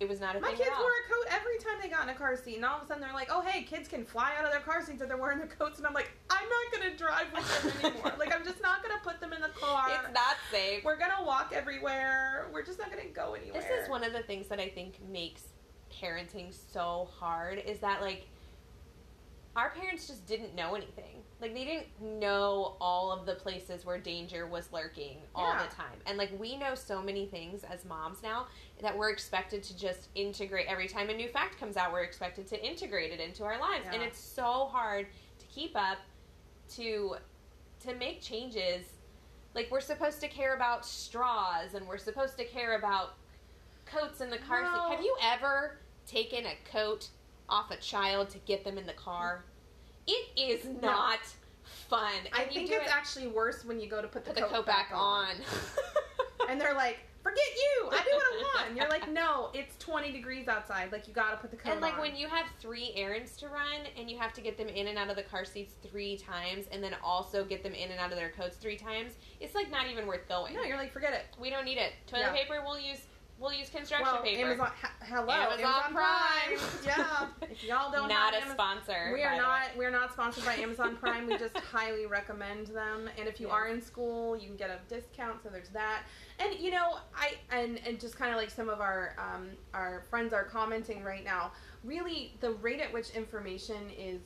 It was not a My kids wore a coat every time they got in a car seat, and all of a sudden they're like, "Oh, hey, kids can fly out of their car seats if they're wearing their coats." And I'm like, "I'm not gonna drive with them anymore. like, I'm just not gonna put them in the car. it's not safe. We're gonna walk everywhere. We're just not gonna go anywhere." This is one of the things that I think makes parenting so hard is that like our parents just didn't know anything. Like they didn't know all of the places where danger was lurking all Yeah. the time. And like we know so many things as moms now that we're expected to just integrate every time a new fact comes out, we're expected to integrate it into our lives. And it's so hard to keep up to to make changes. Like we're supposed to care about straws and we're supposed to care about coats in the car Well- seat. Have you ever taken a coat off a child to get them in the car? It is not fun. I And think it's it- actually worse when you go to put the, put the coat, back, on. and they're like, "Forget you! I do what I want." And you're like, "No, it's 20 degrees outside. Like, you gotta put the coat on. and like on." when you have three errands to run and you have to get them in and out of the car seats three times and then also get them in and out of their coats three times, it's like not even worth going. no, you're like, "Forget it." We don't need it. Toilet Yeah. paper we'll use We'll use construction well, paper. Amazon, ha- hello, Amazon Amazon, Prime. Prime. yeah, if y'all don't not have a Amazon, sponsor. we are not way. we are not sponsored by Amazon Prime. We just highly recommend them. And if you Yes. are in school, you can get a discount. So there's that. And you know, I and and just kind of like some of our um, our friends are commenting right now. Really, the rate at which information is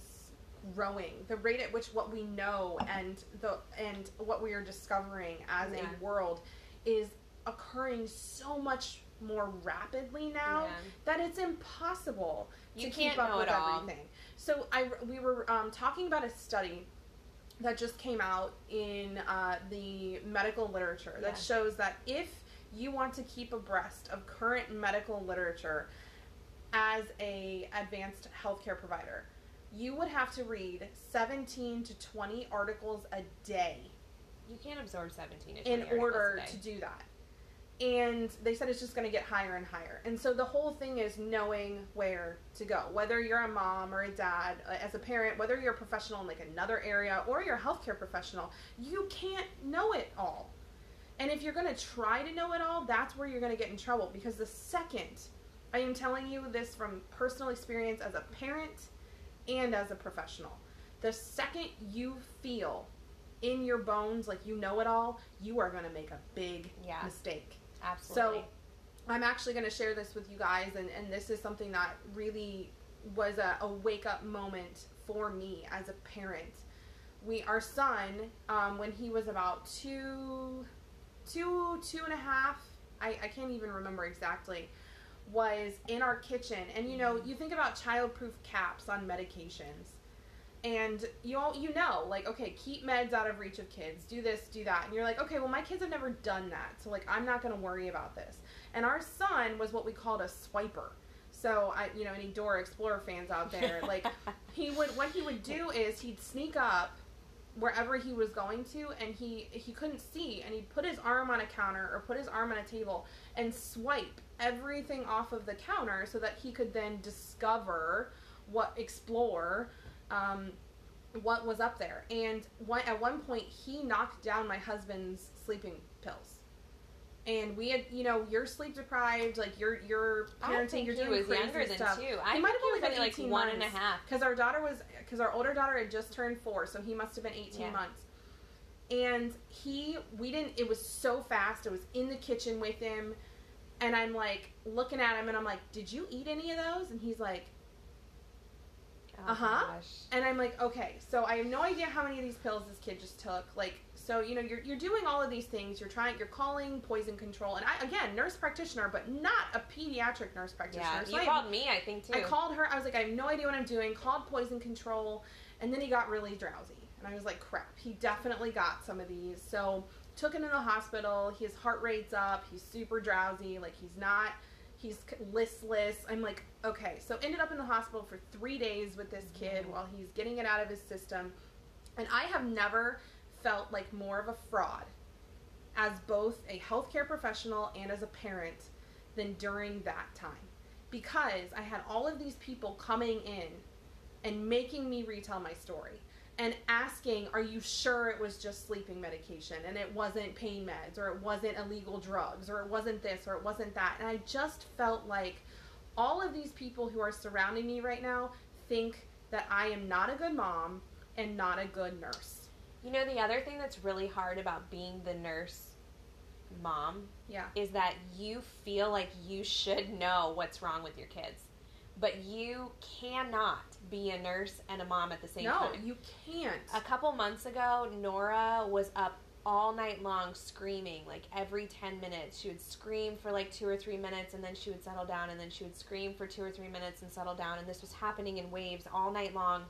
growing, the rate at which what we know and the and what we are discovering as Yeah. a world is occurring so much more rapidly now Yeah. that it's impossible You to can't keep up know with it all. everything. So I we were um, talking about a study that just came out in uh, the medical literature that Yeah. shows that if you want to keep abreast of current medical literature as a advanced healthcare provider, you would have to read 17 to 20 articles a day You can't absorb 17 to 20 in order to do that. And they said it's just going to get higher and higher. And so the whole thing is knowing where to go. Whether you're a mom or a dad, uh, as a parent, whether you're a professional in like another area or you're a healthcare professional, you can't know it all. And if you're going to try to know it all, that's where you're going to get in trouble because the second I am telling you this from personal experience as a parent and as a professional. The second you feel in your bones like you know it all, you are going to make a big Yeah. mistake. Absolutely. So I'm actually going to share this with you guys, and, and this is something that really was a, a wake up moment for me as a parent. We, our son, um, when he was about two, two, two and a half, I, I can't even remember exactly, was in our kitchen. And you know, you think about childproof caps on medications. And you all you know, like, okay, keep meds out of reach of kids. Do this, do that. And you're like, okay, well my kids have never done that. So like I'm not gonna worry about this. And our son was what we called a swiper. So I you know, any Dora Explorer fans out there, like he would what he would do is he'd sneak up wherever he was going to and he he couldn't see and he'd put his arm on a counter or put his arm on a table and swipe everything off of the counter so that he could then discover what explore um, what was up there. And one, at one point he knocked down my husband's sleeping pills. And we had you know you're sleep deprived like you're you're parenting you're doing was crazy younger than stuff. two. I he might have only been like 18 one and a half. because our daughter was because our older daughter had just turned four so he must have been 18 Yeah. months. And he we didn't it was so fast it was in the kitchen with him. And i'm like looking at him and i'm like did you eat any of those? And he's like Oh, Uh-huh. gosh. and i'm like okay so i have no idea how many of these pills this kid just took like so you know you're, you're doing all of these things you're trying you're calling poison control and i again nurse practitioner but not a pediatric nurse practitioner Yeah, So you I called me, I think too. I called her. I was like, I have no idea what I'm doing. Called poison control, and then he got really drowsy, and I was like, crap. He definitely got some of these. So took him to the hospital. His heart rate's up. He's super drowsy. Like he's not. He's listless. I'm like, okay. So ended up in the hospital for three days with this kid mm. while he's getting it out of his system, and I have never felt like more of a fraud as both a healthcare professional and as a parent than during that time because I had all of these people coming in and making me retell my story and asking, Are you sure it was just sleeping medication and it wasn't pain meds or it wasn't illegal drugs or it wasn't this or it wasn't that? And I just felt like all of these people who are surrounding me right now think that I am not a good mom and not a good nurse. You know, the other thing that's really hard about being the nurse mom Yeah. is that you feel like you should know what's wrong with your kids. But you cannot be a nurse and a mom at the same no, time. you can't. A couple months ago, Nora was up all night long screaming, like every 10 minutes. She would scream for like two or three minutes and then she would settle down, and then she would scream for two or three minutes and settle down. And this was happening in waves all night long.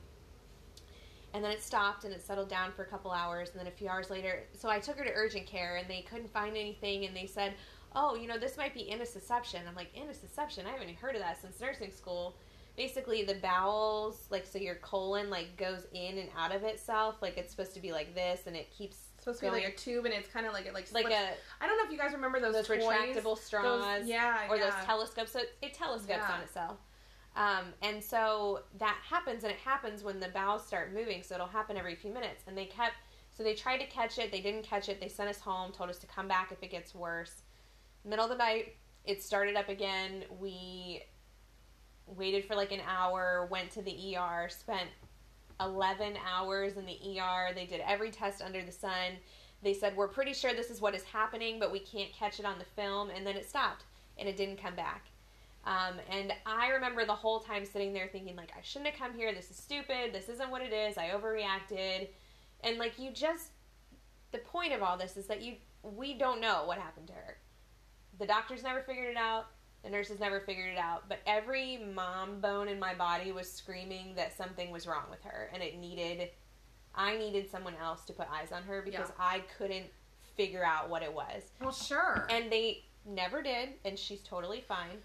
And then it stopped and it settled down for a couple hours. And then a few hours later, so I took her to urgent care and they couldn't find anything. And they said, Oh, you know, this might be intussusception. I'm like, Intussusception? I haven't even heard of that since nursing school basically the bowels like so your colon like goes in and out of itself like it's supposed to be like this and it keeps It's supposed to be like a tube, and it's kind of like it like like slips. a I don't know if you guys remember those those toys. retractable straws Those, yeah, or yeah. those telescopes so it, it telescopes Yeah. on itself um, and so that happens and it happens when the bowels start moving so it'll happen every few minutes and they kept so they tried to catch it they didn't catch it they sent us home told us to come back if it gets worse middle of the night it started up again. We waited for like an hour, went to the ER, spent 11 hours in the ER. They did every test under the sun. They said, We're pretty sure this is what is happening, but we can't catch it on the film. And then it stopped and it didn't come back. Um, and I remember the whole time sitting there thinking, like, I shouldn't have come here. This is stupid. This isn't what it is. I overreacted. And, like, you just, the point of all this is that you, we don't know what happened to her. The doctors never figured it out. The nurses never figured it out. But every mom bone in my body was screaming that something was wrong with her. And it needed, I needed someone else to put eyes on her because Yeah. I couldn't figure out what it was. Well, sure. And they never did, and she's totally fine.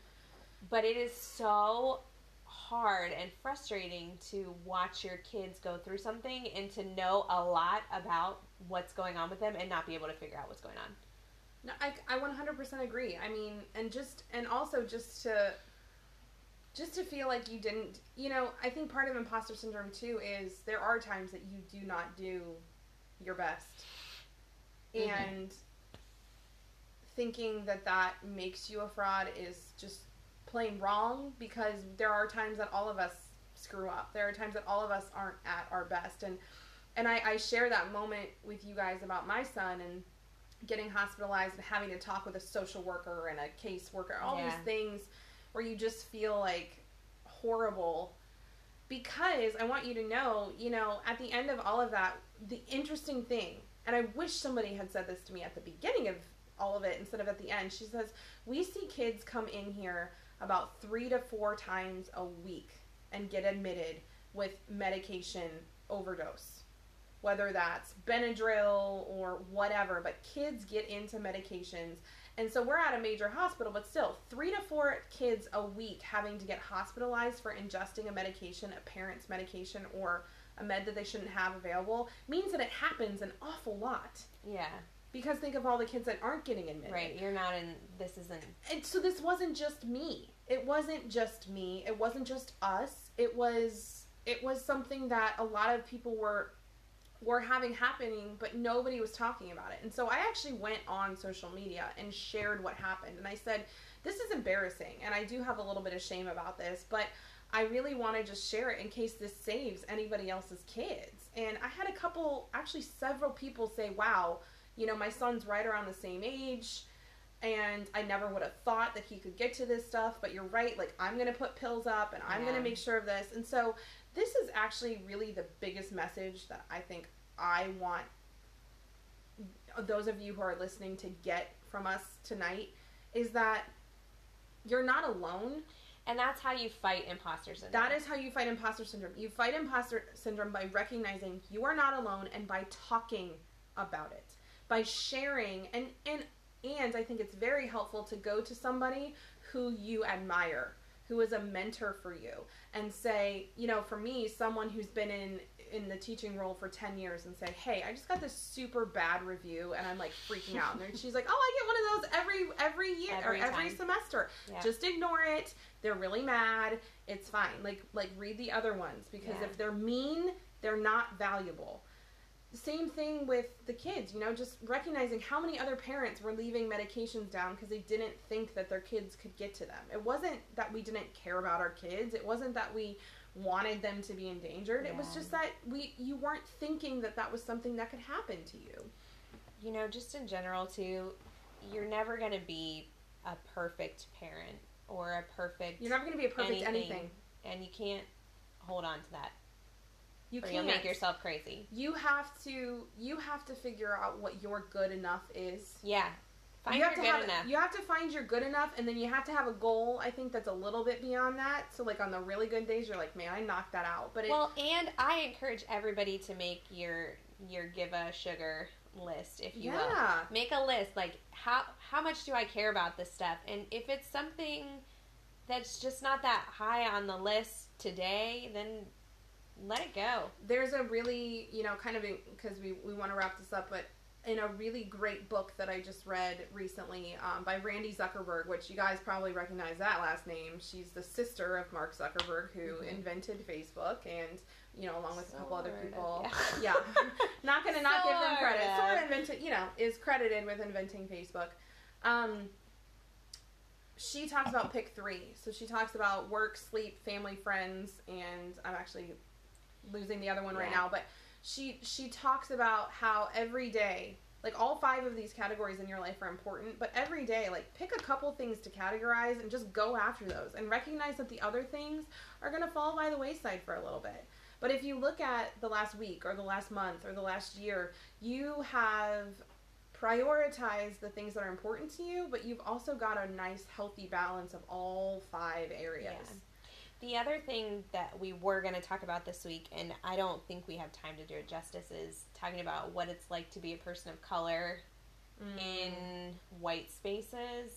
But it is so hard and frustrating to watch your kids go through something and to know a lot about what's going on with them and not be able to figure out what's going on. No, I, I 100% agree. I mean, and just, and also just to, just to feel like you didn't, you know, I think part of imposter syndrome too is there are times that you do not do your best. Mhm. And thinking that that makes you a fraud is just plain wrong because there are times that all of us screw up. There are times that all of us aren't at our best. And, and I, I share that moment with you guys about my son and getting hospitalized and having to talk with a social worker and a case worker, all Yeah. these things where you just feel like horrible. Because I want you to know, you know, at the end of all of that, the interesting thing, and I wish somebody had said this to me at the beginning of all of it instead of at the end. She says, We see kids come in here about three to four times a week and get admitted with medication overdose whether that's Benadryl or whatever, but kids get into medications. And so we're at a major hospital, but still, three to four kids a week having to get hospitalized for ingesting a medication, a parent's medication, or a med that they shouldn't have available means that it happens an awful lot. Yeah, Because think of all the kids that aren't getting admitted. right. You're not in, this isn't, And so this wasn't just me. It wasn't just me. It wasn't just us. It was it was something that a lot of people were were having happening, but nobody was talking about it. And so I actually went on social media and shared what happened. And I said, "This is embarrassing." And I do have a little bit of shame about this, but I really want to just share it in case this saves anybody else's kids. And I had a couple, actually several people say, "Wow, you know, my son's right around the same age." and I never would have thought that he could get to this stuff. But you're right, like I'm gonna put pills up, and I'm Yeah. gonna make sure of this. And so this is actually really the biggest message that I think I want those of you who are listening to get from us tonight is that you're not alone. and that's how you fight imposter syndrome. That is how you fight imposter syndrome. You fight imposter syndrome by recognizing you are not alone and by talking about it. By sharing and and and I think it's very helpful to go to somebody who you admire, who is a mentor for you and say, you know, for me, someone who's been in in the teaching role for 10 years and say, "Hey, I just got this super bad review and I'm like freaking out." And she's like, "Oh, I get one of those every every year Every or every time. semester. Yeah. Just ignore it. They're really mad. It's fine. Like like read the other ones because Yeah. if they're mean, they're not valuable. Same thing with the kids, you know, just recognizing how many other parents were leaving medications down because they didn't think that their kids could get to them. It wasn't that we didn't care about our kids. It wasn't that we wanted them to be endangered. It was just that we you weren't thinking that that was something that could happen to you. you know, just in general too, you're never going to be a perfect parent or a perfect You're never going to be a perfect anything. and you can't hold on to that You can't you'll make yourself crazy. you have to you have to figure out what your good enough is. Yeah, find you your have to good have, enough. You have to find your good enough, and then you have to have a goal. I think that's a little bit beyond that. So, like on the really good days, you're like, man, I knocked that out. But it, well, and I encourage everybody to make your your give a sugar list, if you will. yeah, Make a list like how how much do I care about this stuff, and if it's something that's just not that high on the list today, then let it go. there's a really you know kind of because we we want to wrap this up, but in a really great book that I just read recently um, by Randy Zuckerberg, which you guys probably recognize that last name. She's the sister of Mark Zuckerberg, who Mhm. invented Facebook, and you know along with a couple other of, people. yeah. yeah, not gonna not give them credit. Sort Sort of. of invented, you know, is credited with inventing Facebook. Um, she talks about pick three. So she talks about work, sleep, family, friends, and I'm actually losing the other one right now. But she she talks about how every day, like all five of these categories in your life are important, but every day, like pick a couple things to categorize and just go after those, and recognize that the other things are gonna fall by the wayside for a little bit. But if you look at the last week or the last month or the last year, you have prioritized the things that are important to you, but you've also got a nice, healthy balance of all five areas. Yeah. The other thing that we were going to talk about this week, and I don't think we have time to do it justice, is talking about what it's like to be a person of color Mm. in white spaces.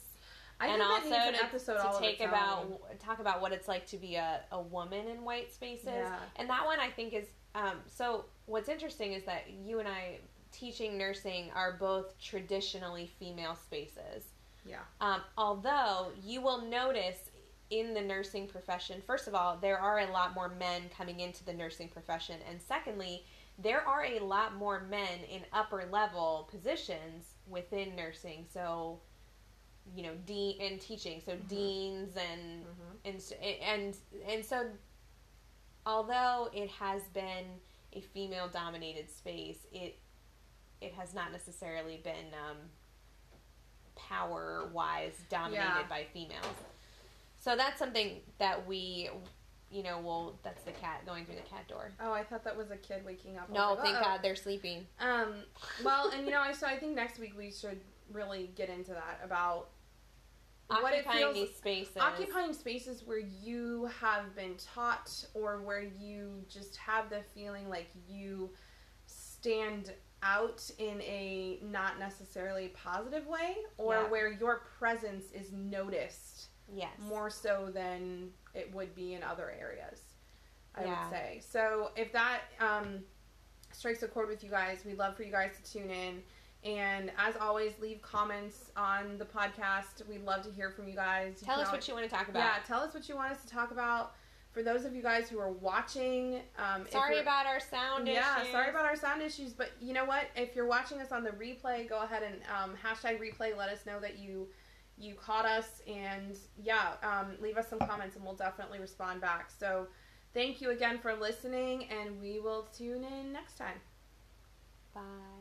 I and also an to, episode to take about talk about what it's like to be a, a woman in white spaces. Yeah. And that one I think is um, so. What's interesting is that you and I teaching nursing are both traditionally female spaces. Yeah. Um, although you will notice in the nursing profession, first of all, there are a lot more men coming into the nursing profession, and secondly, there are a lot more men in upper level positions within nursing. So, you know, dean and teaching, so deans and Mhm. and and and so although it has been a female dominated space it it has not necessarily been um, power wise dominated Yeah. by females so that's something that we you know will that's the cat going through the cat door Oh, I thought that was a kid waking up. No like, thank "Uh-oh." god they're sleeping Um, well, and you know, I so I think next week we should really get into that about what it occupying feels these spaces occupying spaces where you have been taught or where you just have the feeling like you stand out in a not necessarily positive way or Yeah. where your presence is noticed yes more so than it would be in other areas i Yeah. would say so if that um, strikes a chord with you guys we'd love for you guys to tune in and as always leave comments on the podcast we'd love to hear from you guys You tell us al- what you want to talk about yeah tell us what you want us to talk about for those of you guys who are watching um, sorry about our sound yeah, issues. sorry about our sound issues, but you know what? If you're watching us on the replay, go ahead and um, hashtag replay. Let us know that you you caught us, and yeah, um, leave us some comments, and we'll definitely respond back. So, thank you again for listening, and we will tune in next time. bye